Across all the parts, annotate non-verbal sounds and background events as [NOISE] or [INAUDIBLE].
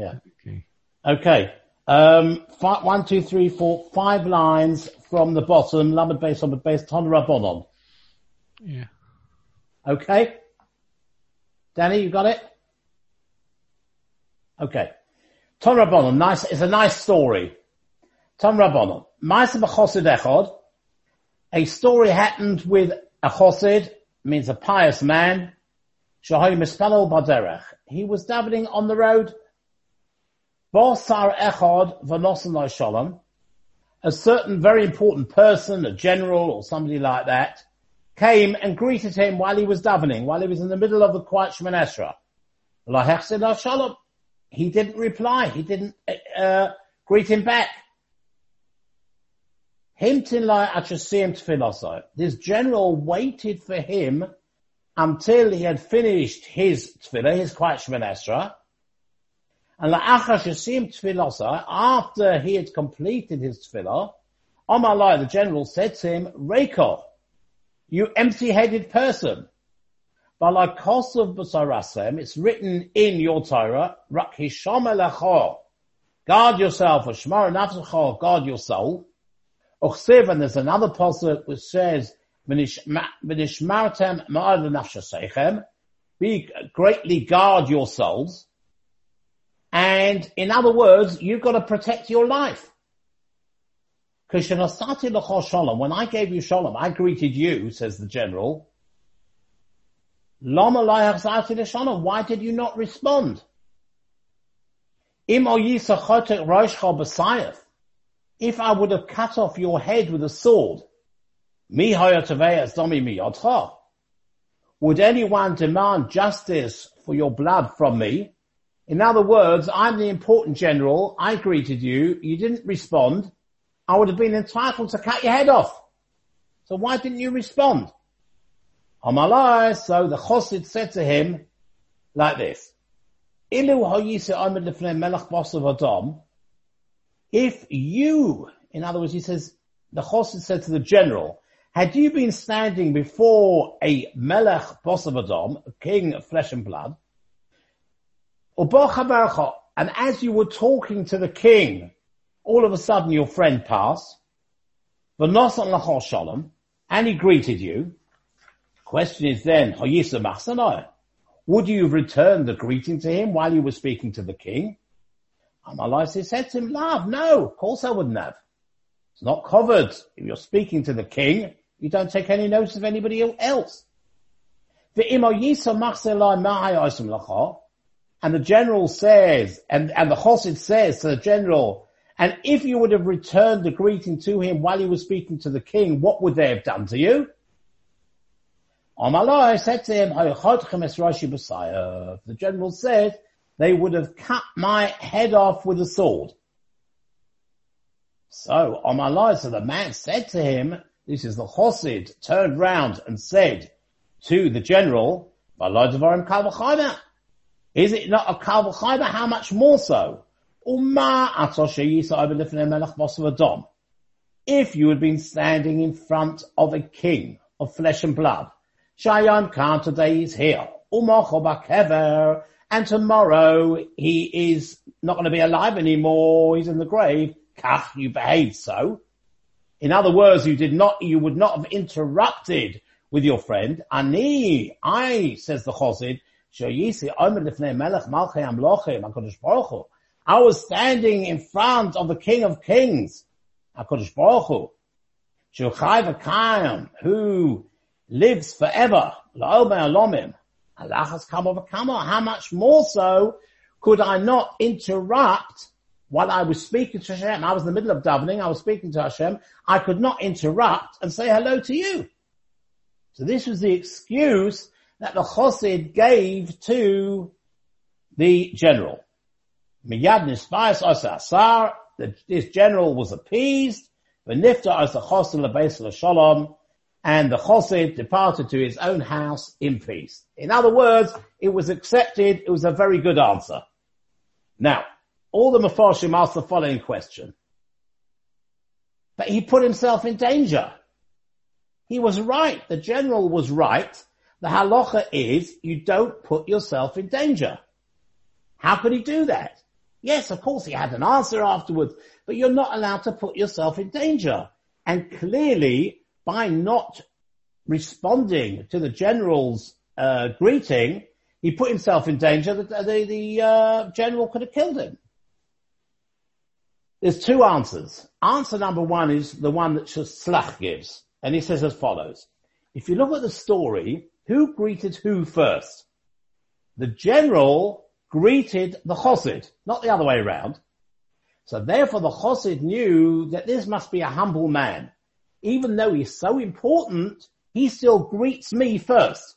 Yeah. Okay. Okay. Um, fi- one, two, three, four, five lines from the bottom. Lamed base on the base. Ton Rabbonon. Yeah. Okay. Danny, you got it? Okay. Ton Rabbonon. Nice. It's a nice story. Ton Rabbonon. Ma'aseh b'chosid echod. A story happened with a chosid, means a pious man. Shahay mispalel baderech. He was davening on the road. Bosar echod v'nosan shalom. A certain very important person, a general or somebody like that, came and greeted him while he was davening, while he was in the middle of the quiet Shemoneh Esrei. shalom. He didn't reply. He didn't uh, greet him back. This general waited for him until he had finished his tefillah, his quiet Shemoneh Esrei. And after he had completed his tefillah, Amalai, the general said to him, Reiko, you empty-headed person. But like Kosov Basarasem, it's written in your Torah, Rak Hisham Guard yourself, Shmar Nafsachor, guard your soul. Uchsiv, and there's another pasuk which says, "V'nishmartem ma'ad v'nafshasechem." Be greatly guard yourselves, and in other words, you've got to protect your life. When I gave you shalom, I greeted you, says the general. Why did you not respond? if I would have cut off your head with a sword, would anyone demand justice for your blood from me? In other words, I'm the important general. I greeted you. You didn't respond. I would have been entitled to cut your head off. So why didn't you respond? Oh, Amalai, so the Chosid said to him like this. If you, in other words, he says, the Chosid said to the general, had you been standing before a Melech boss of Adam, a king of flesh and blood, and as you were talking to the king, all of a sudden your friend passed, and he greeted you. Question is then, would you have returned the greeting to him while you were speaking to the king? Amalai said to him, love, no, of course I wouldn't have. It's not covered. If you're speaking to the king, you don't take any notice of anybody else. And the general says, and, and the Chosid says to the general, and if you would have returned the greeting to him while he was speaking to the king, what would they have done to you? Amalai said to him, the general said, they would have cut my head off with a sword. So, life, so the man said to him, this is the Chosid, turned round and said to the general, is it not a Kalvachayma? How much more so? If you had been standing in front of a king of flesh and blood, Shayam Khan today is here and tomorrow he is not going to be alive anymore. He's in the grave. Kach, you behaved so. In other words, you did not, you would not have interrupted with your friend. Ani, I, says the Chosid, I was standing in front of the King of Kings, HaKadosh Baruch Hu, who lives forever, how much more so could I not interrupt while I was speaking to Hashem? I was in the middle of davening. I was speaking to Hashem. I could not interrupt and say hello to you. So this was the excuse that the Chosid gave to the general. Miyad nisbayas asar. This general was appeased. V'nifta as the Chosid lebeis shalom and the Chosid departed to his own house in peace. In other words, it was accepted. It was a very good answer. Now, all the Mepharshim asked the following question. But he put himself in danger. He was right. The general was right. The halacha is you don't put yourself in danger. How could he do that? Yes, of course he had an answer afterwards, but you're not allowed to put yourself in danger. And clearly, by not responding to the general's uh, greeting, he put himself in danger that the, the uh, general could have killed him. There's two answers. Answer number one is the one that Slach gives, and he says as follows. If you look at the story, who greeted who first? The general greeted the Chosid, not the other way around. So therefore the Chosid knew that this must be a humble man. Even though he's so important, he still greets me first.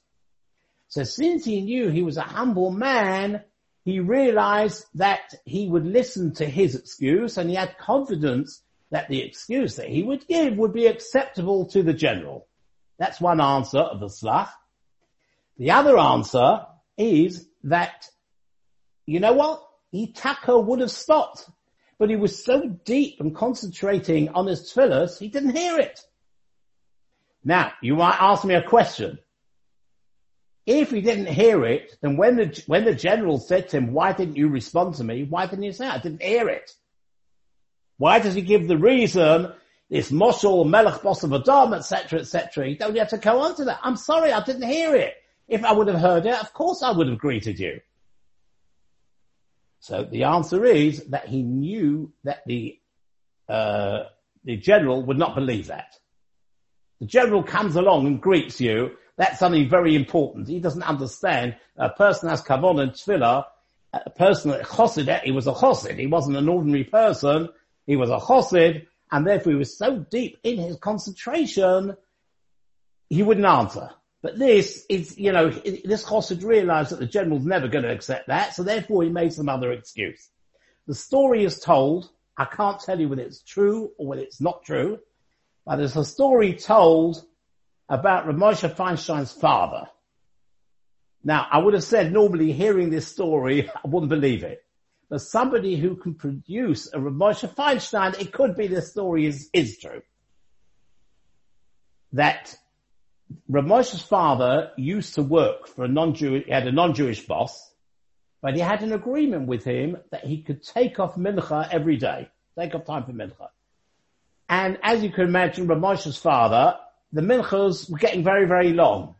So since he knew he was a humble man, he realized that he would listen to his excuse and he had confidence that the excuse that he would give would be acceptable to the general. That's one answer of the slach. The other answer is that, you know what? Itaka would have stopped, but he was so deep and concentrating on his tefillahs, he didn't hear it. Now, you might ask me a question. If he didn't hear it, then when the, when the general said to him, why didn't you respond to me? Why didn't you say, I didn't hear it? Why does he give the reason? It's Moshul, Melech Boss of Adam, etc., etc. You don't have to go on to that. I'm sorry, I didn't hear it. If I would have heard it, of course I would have greeted you. So the answer is that he knew that the, uh, the general would not believe that. The general comes along and greets you that's something very important. He doesn't understand a person has kavon and tefillah, a person, a chosid, he was a chosid. He wasn't an ordinary person. He was a chosid, and therefore he was so deep in his concentration, he wouldn't answer. But this is, you know, this chosid realized that the general's never going to accept that, so therefore he made some other excuse. The story is told. I can't tell you whether it's true or whether it's not true, but there's a story told about Rav Moshe Feinstein's father. Now, I would have said normally hearing this story, [LAUGHS] I wouldn't believe it. But somebody who can produce a Rav Moshe Feinstein, it could be this story is, is true. That Rav Moshe's father used to work for a non-Jewish, he had a non-Jewish boss, but he had an agreement with him that he could take off mincha every day, take off time for mincha. And as you can imagine, Rav Moshe's father the minchas were getting very, very long.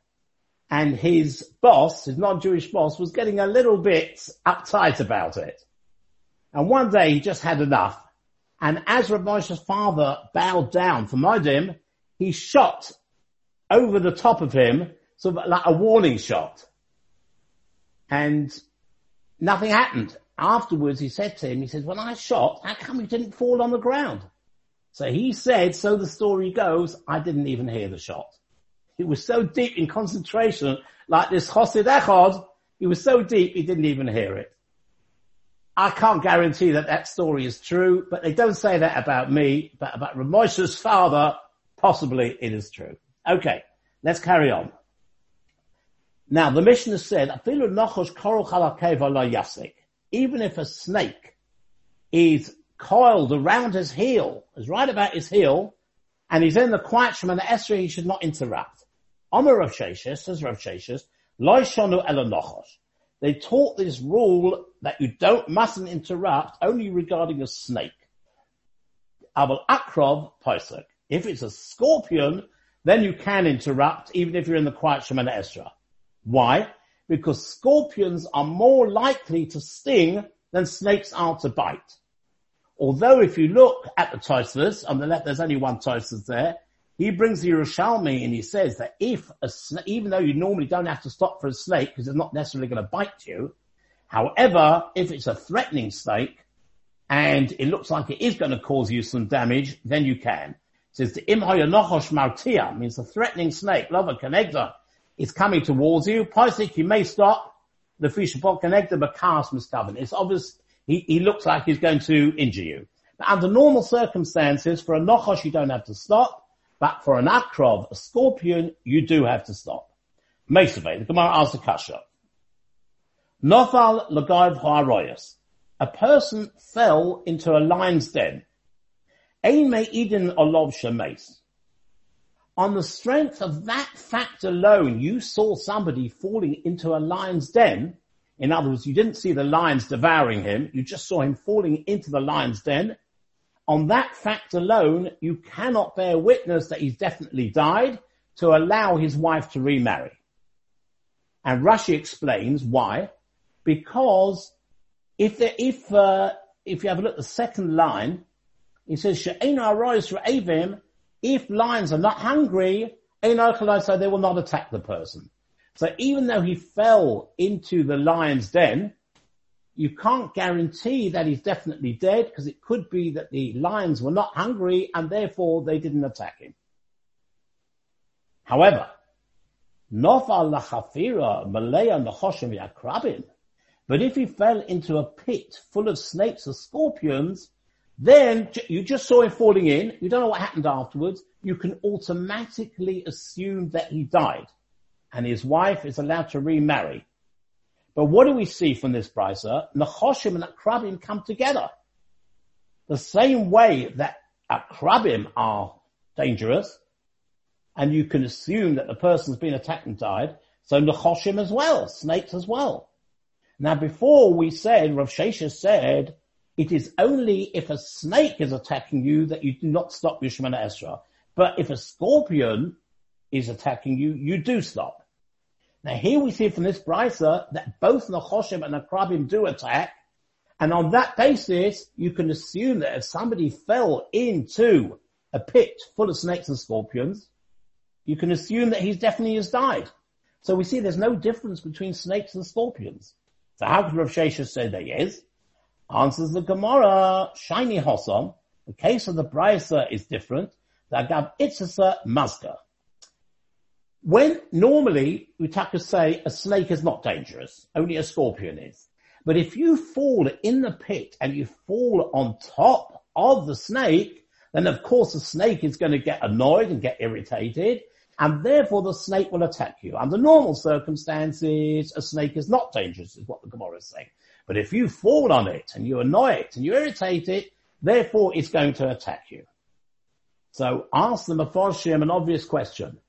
And his boss, his non-Jewish boss, was getting a little bit uptight about it. And one day he just had enough. And as Rav Moshe's father bowed down for Modim, he shot over the top of him, sort of like a warning shot. And nothing happened. Afterwards he said to him, he said, when I shot, how come you didn't fall on the ground? So he said, so the story goes, I didn't even hear the shot. He was so deep in concentration, like this Chosid Echad, he was so deep he didn't even hear it. I can't guarantee that that story is true, but they don't say that about me, but about Rav Moshe's father, possibly it is true. Okay, let's carry on. Now the Mishnah said, even if a snake is coiled around his heel, is right about his heel, and he's in the quiet Shemana Esrei, he should not interrupt. Omer Rav Sheshes, says Rav Sheshes, Loi Shonu Elanochos. They taught this rule that you don't, mustn't interrupt only regarding a snake. Abel Akrov Pesach. If it's a scorpion, then you can interrupt even if you're in the quiet Shemana Esra. Why? Because scorpions are more likely to sting than snakes are to bite. Although if you look at the Tosfos, on the left there's only one Tosfos there, he brings the Yerushalmi and he says that if a even though you normally don't have to stop for a snake because it's not necessarily going to bite you, however, if it's a threatening snake and it looks like it is going to cause you some damage, then you can. Says the imhoyanochosh martia means a threatening snake, lava connector, is coming towards you. Posik, you may stop. The fishapot connector, but cast mistaven. It's obvious he, he looks like he's going to injure you. But under normal circumstances, for a nochosh you don't have to stop, but for an akrov, a scorpion, you do have to stop. Mesave, the Gemara asks a kasha. Nofal lagayv ha'aroyas. A person fell into a lion's den. On the strength of that fact alone, you saw somebody falling into a lion's den, In other words, you didn't see the lions devouring him. You just saw him falling into the lion's den. On that fact alone, you cannot bear witness that he's definitely died to allow his wife to remarry. And Rashi explains why. Because if if, uh, if you have a look at the second line, he says, She'ena arois re'evim, if lions are not hungry, so they will not attack the person. So even though he fell into the lion's den, you can't guarantee that he's definitely dead because it could be that the lions were not hungry and therefore they didn't attack him. However. But if he fell into a pit full of snakes or scorpions, then you just saw him falling in. You don't know what happened afterwards. You can automatically assume that he died and his wife is allowed to remarry. But what do we see from this brisa? Nechoshim and Akrabim come together. The same way that Akrabim are dangerous, and you can assume that the person's been attacked and died, so Nechoshim as well, snakes as well. Now before we said, Rav Shesha said, it is only if a snake is attacking you that you do not stop your Shemana Esra. But if a scorpion is attacking you, you do stop. Now here we see from this brisa that both Nechoshim and Akrabim do attack, and on that basis, you can assume that if somebody fell into a pit full of snakes and scorpions, you can assume that he's definitely has died. So we see there's no difference between snakes and scorpions. So how could Rav Shesha say there is? Answers the Gemara, shiny Hossam, the case of the Brisa is different. The Gav Itzasa Mazda. When normally we to say a snake is not dangerous, only a scorpion is. But if you fall in the pit and you fall on top of the snake, then of course the snake is going to get annoyed and get irritated and therefore the snake will attack you. Under normal circumstances, a snake is not dangerous is what the Gemara is saying. But if you fall on it and you annoy it and you irritate it, therefore it's going to attack you. So ask the Mefarshim an obvious question.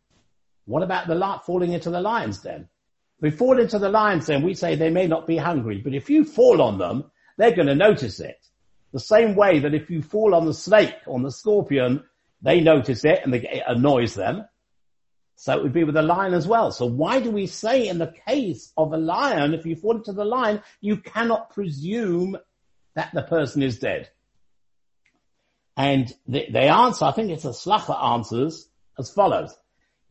What about the falling into the lion's den? If we fall into the lion's den, we say they may not be hungry, but if you fall on them, they're going to notice it. The same way that if you fall on the snake, on the scorpion, they notice it and it annoys them. So it would be with a lion as well. So why do we say in the case of a lion, if you fall into the lion, you cannot presume that the person is dead? And the, the answer, I think it's a slacha answers as follows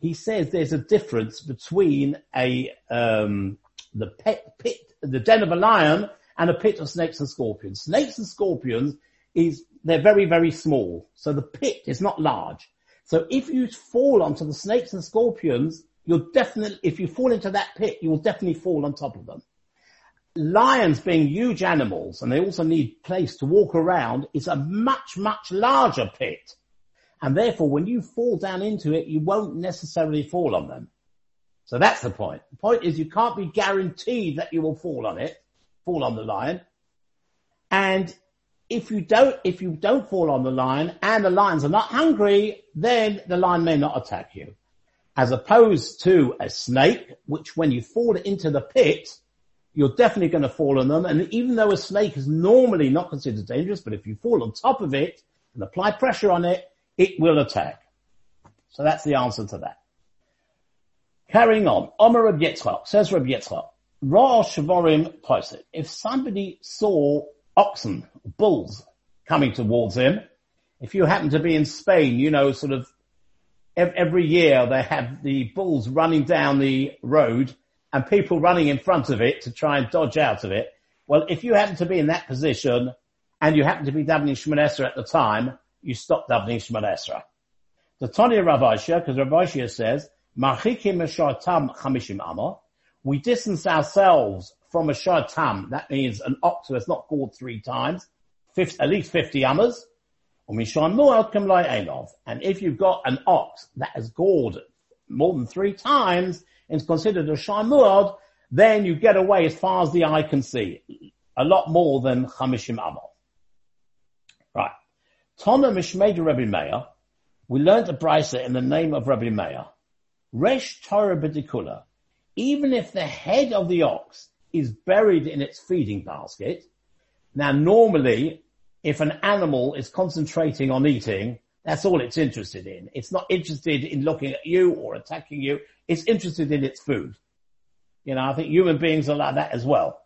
he says there's a difference between a um, the pet, pit, the den of a lion, and a pit of snakes and scorpions. Snakes and scorpions is they're very very small, so the pit is not large. So if you fall onto the snakes and scorpions, you'll definitely, if you fall into that pit, you will definitely fall on top of them. Lions being huge animals, and they also need place to walk around, is a much, much larger pit. And therefore, when you fall down into it, you won't necessarily fall on them. So that's the point. The point is you can't be guaranteed that you will fall on it, fall on the lion. And if you don't, if you don't fall on the lion and the lions are not hungry, then the lion may not attack you. As opposed to a snake, which when you fall into the pit, you're definitely going to fall on them. And even though a snake is normally not considered dangerous, but if you fall on top of it and apply pressure on it, it will attack. So that's the answer to that. Carrying on, Omer Reb Yitzchak, says Reb Yitzchak, Ra Shavorim Toisit. If somebody saw oxen, bulls coming towards him, if you happen to be in Spain, you know, sort of every year they have the bulls running down the road and people running in front of it to try and dodge out of it. Well, if you happen to be in that position and you happen to be davening Shemon at the time, you stop davening Shemona Esra. The Tanya Rav because Rav says, Marchikim Tam Chamishim we distance ourselves from a Tam, that means an ox who has not gored three times, 50, at least 50 amas, and if you've got an ox that has gored more than three times and is considered a Shamuad, then you get away as far as the eye can see. A lot more than Chamishim Amor. Tana Mishmeda Rabbi Meir, we learned the brisa in the name of Rabbi Meir. Resh Torah B'dikula. Even if the head of the ox is buried in its feeding basket. Now normally, if an animal is concentrating on eating, that's all it's interested in. It's not interested in looking at you or attacking you. It's interested in its food. You know, I think human beings are like that as well.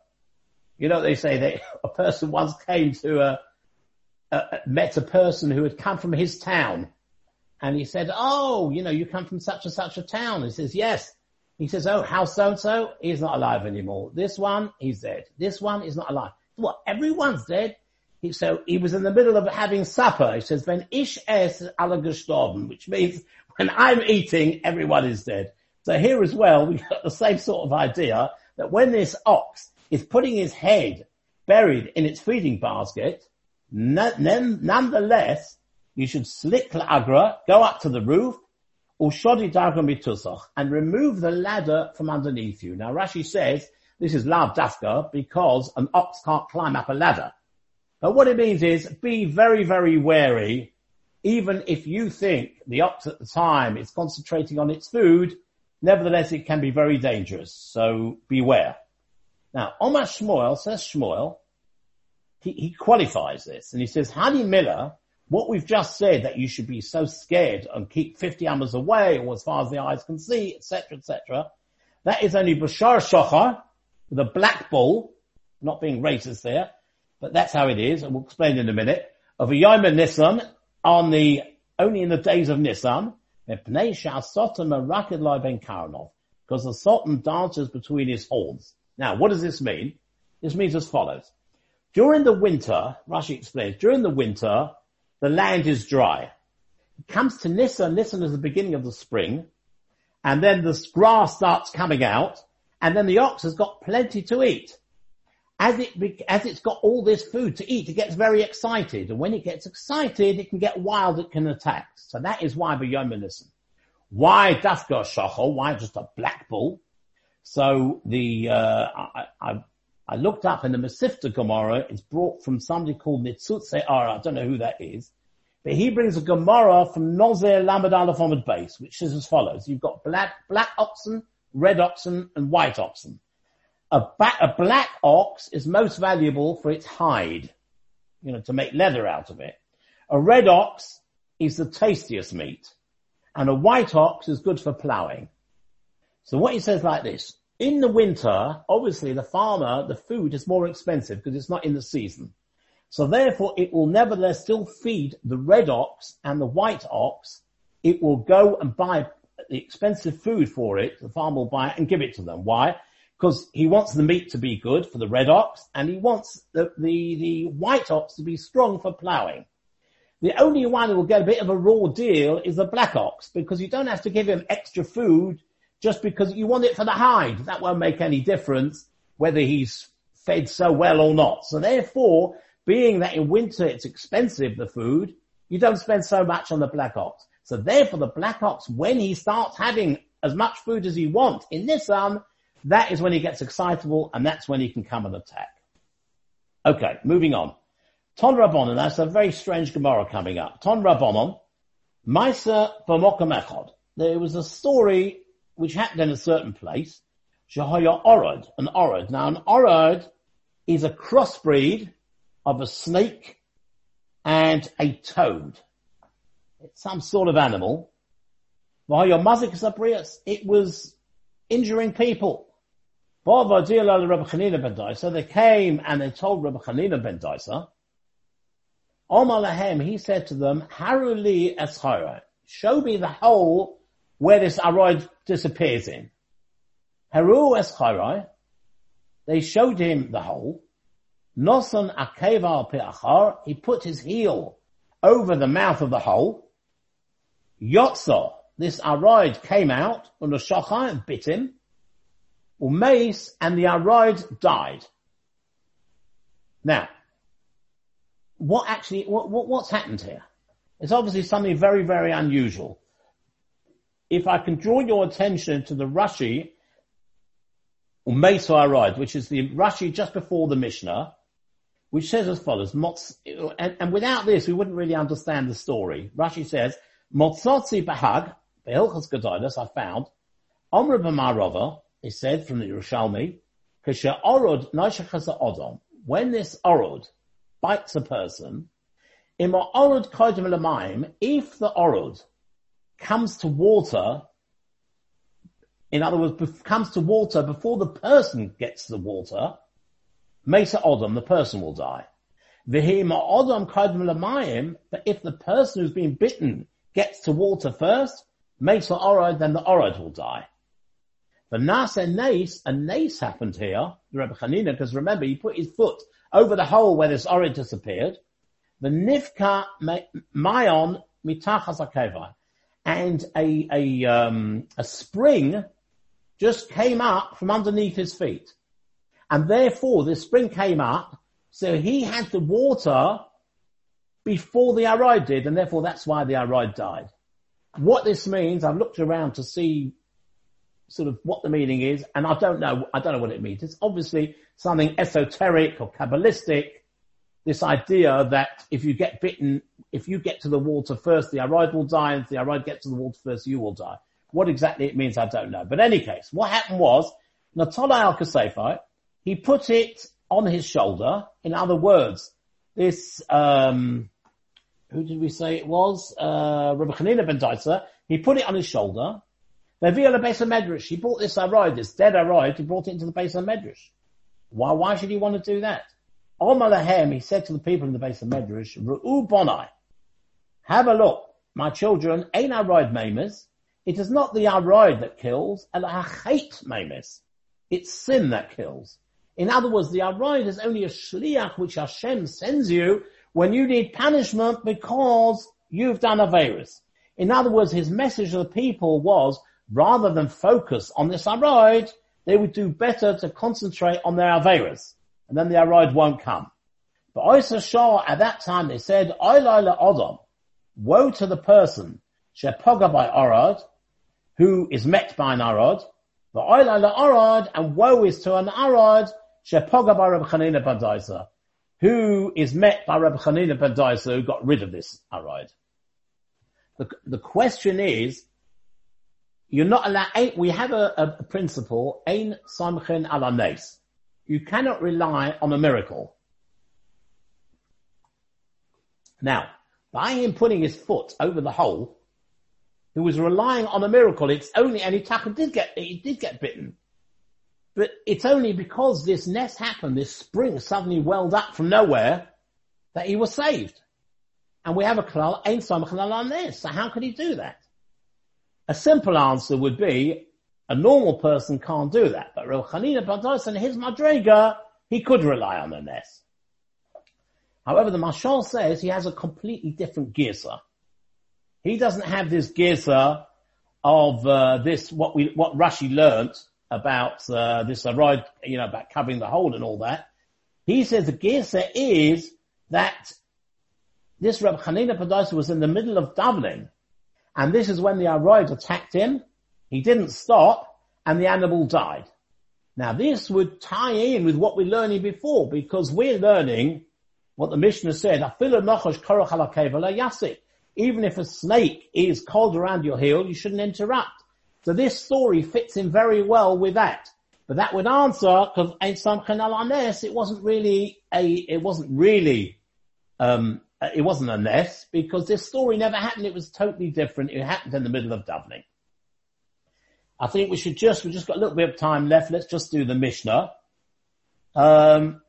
You know, they say that [LAUGHS] a person once came to a, a, met a person who had come from his town and he said, Oh, you know, you come from such and such a town. He says, yes. He says, Oh, how so and so? He's not alive anymore. This one, he's dead. This one is not alive. What? Everyone's dead. He, so he was in the middle of having supper. He says, "When ish es alle gestorben," which means [LAUGHS] when I'm eating, everyone is dead. So here as well, we got the same sort of idea that when this ox is putting his head buried in its feeding basket, nonetheless, you should slick agra, go up to the roof, and remove the ladder from underneath you. Now Rashi says this is lav dafka because an ox can't climb up a ladder. But what it means is be very, very wary. Even if you think the ox at the time is concentrating on its food, nevertheless it can be very dangerous. So beware. Now, Omar Shmuel says Shmuel, he, he qualifies this and he says, Hani Miller, what we've just said that you should be so scared and keep 50 amas away or as far as the eyes can see, etc., etc. That is only Bashar Shochar, the black bull, not being racist there, but that's how it is, and we'll explain in a minute, of a Yom Nissan on the, only in the days of Nissan, because the Satan dances between his horns. Now, what does this mean? This means as follows. During the winter, Rashi explains, during the winter, the land is dry. It comes to Nissan, Nissan is the beginning of the spring, and then the grass starts coming out, and then the ox has got plenty to eat as it as it's got all this food to eat, it gets very excited, and when it gets excited, it can get wild. It can attack. So that is why B'yominism. Why Dafka Shachol? Why just a black bull? So the uh, I, I, I looked up in the Mesivta Gemara. It's brought from somebody called Nitzutze Ara. I don't know who that is, but he brings a Gemara from Nozer Lamed Aleph base, which says as follows: You've got black black oxen, red oxen, and white oxen. A, ba- a black ox is most valuable for its hide, you know, to make leather out of it. A red ox is the tastiest meat, and a white ox is good for ploughing. So what he says like this, in the winter, obviously the farmer, the food is more expensive because it's not in the season. So therefore it will nevertheless still feed the red ox and the white ox. It will go and buy the expensive food for it. The farmer will buy it and give it to them. Why? because he wants the meat to be good for the red ox and he wants the, the, the white ox to be strong for ploughing. The only one who will get a bit of a raw deal is the black ox because you don't have to give him extra food just because you want it for the hide. That won't make any difference whether he's fed so well or not. So therefore, being that in winter it's expensive, the food, you don't spend so much on the black ox. So therefore the black ox, when he starts having as much food as he wants in this sun, that is when he gets excitable and that's when he can come and attack. Okay, moving on. Ton Rabbonon, that's a very strange Gemara coming up. Ton Rabbonon, Maisa Echad. There was a story which happened in a certain place. Shahaya Orad, an Orad. Now an Orad is a crossbreed of a snake and a toad. It's some sort of animal. It was injuring people. So they came and they told Rabbi Chanina ben Daisa, Omar Lahem, he said to them, Haruli Eschara, show me the hole where this aroid disappears in. Haru Eschara, they showed him the hole. Nosan Akeva Pe'achar, he put his heel over the mouth of the hole. Yotza, this aroid came out, and the shachar bit him. Umeis and the Aroid died. Now, what actually, what, what, what's happened here? It's obviously something very, very unusual. If I can draw your attention to the Rashi, or Umeis Aroid, which is the Rashi just before the Mishnah, which says as follows, and, and, without this we wouldn't really understand the story. Rashi says, Motzotzi Bahag, the Hilchas Gedolos I found, Omra B'marova, he said from the Yerushalmi, orod odom, when this orod bites a person, if the orod comes to water, in other words, comes to water before the person gets to the water, Mesa Odom, the person will die. But if the person who's been bitten gets to water first, Mesa Orod, then the Orod will die. The Nas and a Nace happened here, the Rebbe Chanina, because remember, he put his foot over the hole where this Orod disappeared. The Nifka Mayon Mitachas. And a, a, um, a spring just came up from underneath his feet. And therefore the spring came up, so he had the water before the Aride did, and therefore that's why the Aride died. What this means, I've looked around to see sort of what the meaning is, and I don't know, I don't know what it means. It's obviously something esoteric or Kabbalistic, this idea that if you get bitten, if you get to the water first, the Aride will die, and if the Aride gets to the water first, you will die. What exactly it means, I don't know. But any case, what happened was, Natala al he put it on his shoulder. In other words, this, um, who did we say it was? Uh, Rabbi Chanina ben Daitzer. He put it on his shoulder. The base of Medrash. He brought this Aride, this dead Aride, he brought it into the base of Medrash. Why, why should he want to do that? Omalahem, he said to the people in the base of Medrash, Ru'u Bonai, have a look, my children, ain't Aride Mamers, it is not the Aroid that kills, and Achait Memes. It's sin that kills. In other words, the Aroid is only a shliach which Hashem sends you when you need punishment because you've done a virus. In other words, his message to the people was, rather than focus on this Aroid, they would do better to concentrate on their Averas. And then the Aroid won't come. But Oysa Shah, at that time, they said, Oylaila Odom, woe to the person, Shepoga by Arad, who is met by an arad, the oil arad, and woe is to an arad, shepoga by Rabbi Chanina ben who is met by Rabbi Chanina ben who got rid of this arad. The, the question is, you're not allowed, we have a, a principle, ein samchen ala nes. You cannot rely on a miracle. Now, by him putting his foot over the hole, who was relying on a miracle. It's only, and Itaka did get, he did get bitten. But it's only because this nes happened, this spring suddenly welled up from nowhere, that he was saved. And we have a klal, ain't samachan on this. So how could he do that? A simple answer would be, a normal person can't do that. But Chanina Badas and his madrega, he could rely on the nes. However, the Mashal says he has a completely different girsa. He doesn't have this girsa of uh, this what we what Rashi learnt about uh, this aride, you know, about covering the hole and all that. He says the girsa is that this Reb Chanina Padasa was in the middle of davening, and this is when the aride attacked him. He didn't stop, and the animal died. Now this would tie in with what we're learning before, because we're learning what the Mishnah said, even if a snake is coiled around your heel, you shouldn't interrupt. So this story fits in very well with that. But that would answer, because it wasn't really a, it wasn't really, um, it wasn't a nes because this story never happened. It was totally different. It happened in the middle of davening. I think we should just, we've just got a little bit of time left. Let's just do the Mishnah. Um,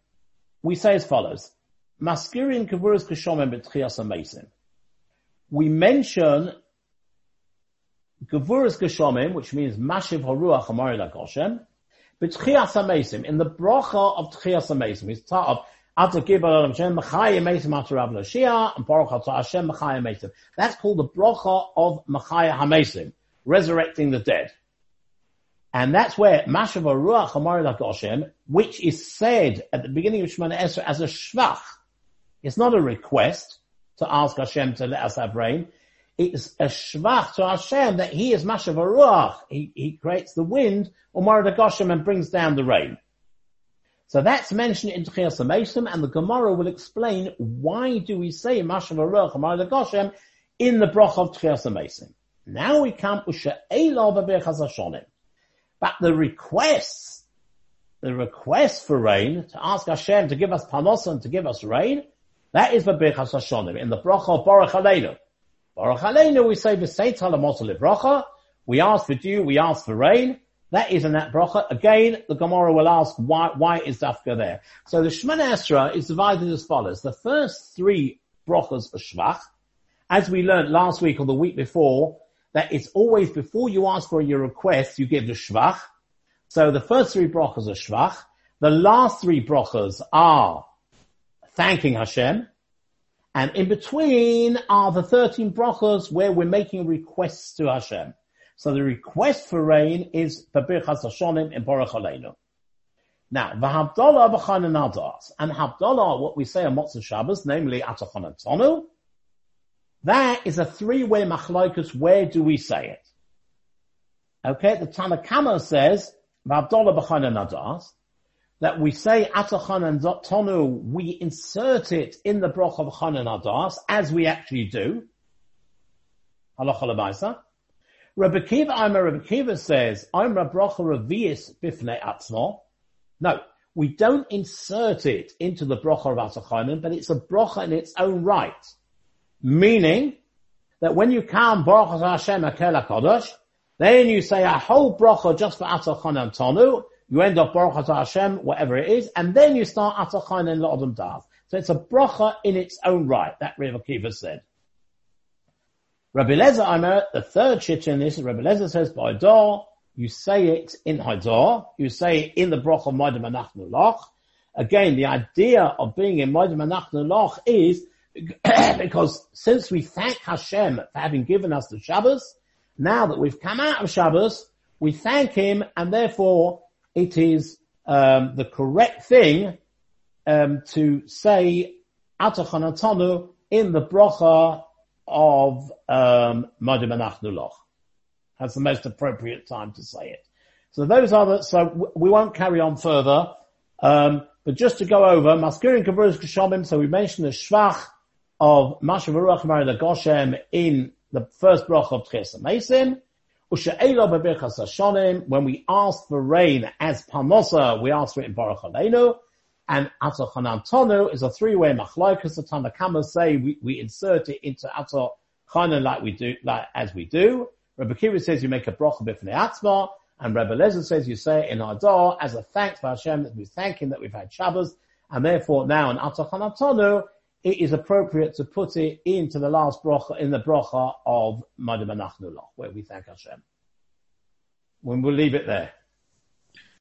we say as follows. Maskirin kavuras kashomim betchias amasim we mention Gevurus Geshomim, which means Mashiv Haruach Hamarila Goshem, but Tchias HaMesim, in the bracha of Tchias HaMesim, it's taught of Ata Gibal Hashem Machaya Mesim Ata Rav Loshia, and Baruch Ata Hashem Machaya Mesim. That's called the bracha of Machaya HaMesim, resurrecting the dead. And that's where Mashav Haruach Hamarila Goshem, which is said at the beginning of Shemana Esra as a shvach, it's not a request, to ask Hashem to let us have rain. It's a shvach to Hashem that He is Mashav Ruach. He, he creates the wind, or Marad Goshem, and brings down the rain. So that's mentioned in Tchias and the Gemara will explain why do we say Mashav Ruach Marad Goshem in the Broch of Tchias. Now we come to But the requests the request for rain, to ask Hashem to give us panos and to give us rain, that is the Birchas Hashonim, in the bracha of Baruch Aleinu. Baruch Aleinu, we say, V'seit halamot bracha, we ask for dew, we ask for rain, that is in that bracha. Again, the Gemara will ask why, why is Dafka there? So the Shemana Esra is divided as follows. The first three brachas are Shvach. As we learned last week or the week before, that it's always before you ask for your request, you give the Shvach. So the first three brachas are Shvach. The last three brachas are thanking Hashem. And in between are the 13 brachas where we're making requests to Hashem. So the request for rain is Babirchas Hashonim in Baruch Aleinu. Now, v'habdallah b'chanan adas, and habdallah, what we say on Motzah Shabbos, namely atachon tonu, that is a three-way machlaikus. Where do we say it? Okay, the Tanakama says v'habdallah b'chanan adas, that we say atachon and tonu, we insert it in the broch of chanan adas, as we actually do. Halacha Rabbi Kiva, I'm a Rabbi Kiva says, I'm a bracha revius bifnei atzmo. No, we don't insert it into the bracha of Atachanan, but it's a bracha in its own right. Meaning that when you come bracha Hashem akel HaKadosh, then you say a whole bracha just for Atachanan Tonu, you end up bracha Hashem, whatever it is, and then you start Atachanan La'odam Das. So it's a bracha in its own right, that Rabbi Kiva said. Rabbi Lezer Aimer, the third shit in this, Rabbi Lezer says, by door, you say it in Hadar, you say it in the Broch of Moedim Anachnu Loch. Again, the idea of being in Moedim Anachnu Loch is [COUGHS] because since we thank Hashem for having given us the Shabbos, now that we've come out of Shabbos, we thank Him and therefore it is um, the correct thing um, to say Atachanatonu in the Brocha of um. That's the most appropriate time to say it. So those are the, so we won't carry on further. Um, but just to go over, Maskirin Kabruz Kashomim, so we mentioned the Shvach of Masha Baruch Marila Goshem in the first brach of Tches Mesim. When we ask for rain as Panosa, we ask for it in Baruch Aleinu. And Ato Tonu is a three-way machlaikas. The Tanakama say we, we insert it into Ato Chanan like we do, like, as we do. Rabbi Kiva says you make a bracha b'fnei atzma, and Rabbi Lezer says you say it in Adar as a thanks for Hashem that we thank Him that we've had Shabbos, and therefore now in Ato Tonu, it is appropriate to put it into the last bracha, in the bracha of Madim Anachnu where we thank Hashem. When we'll leave it there.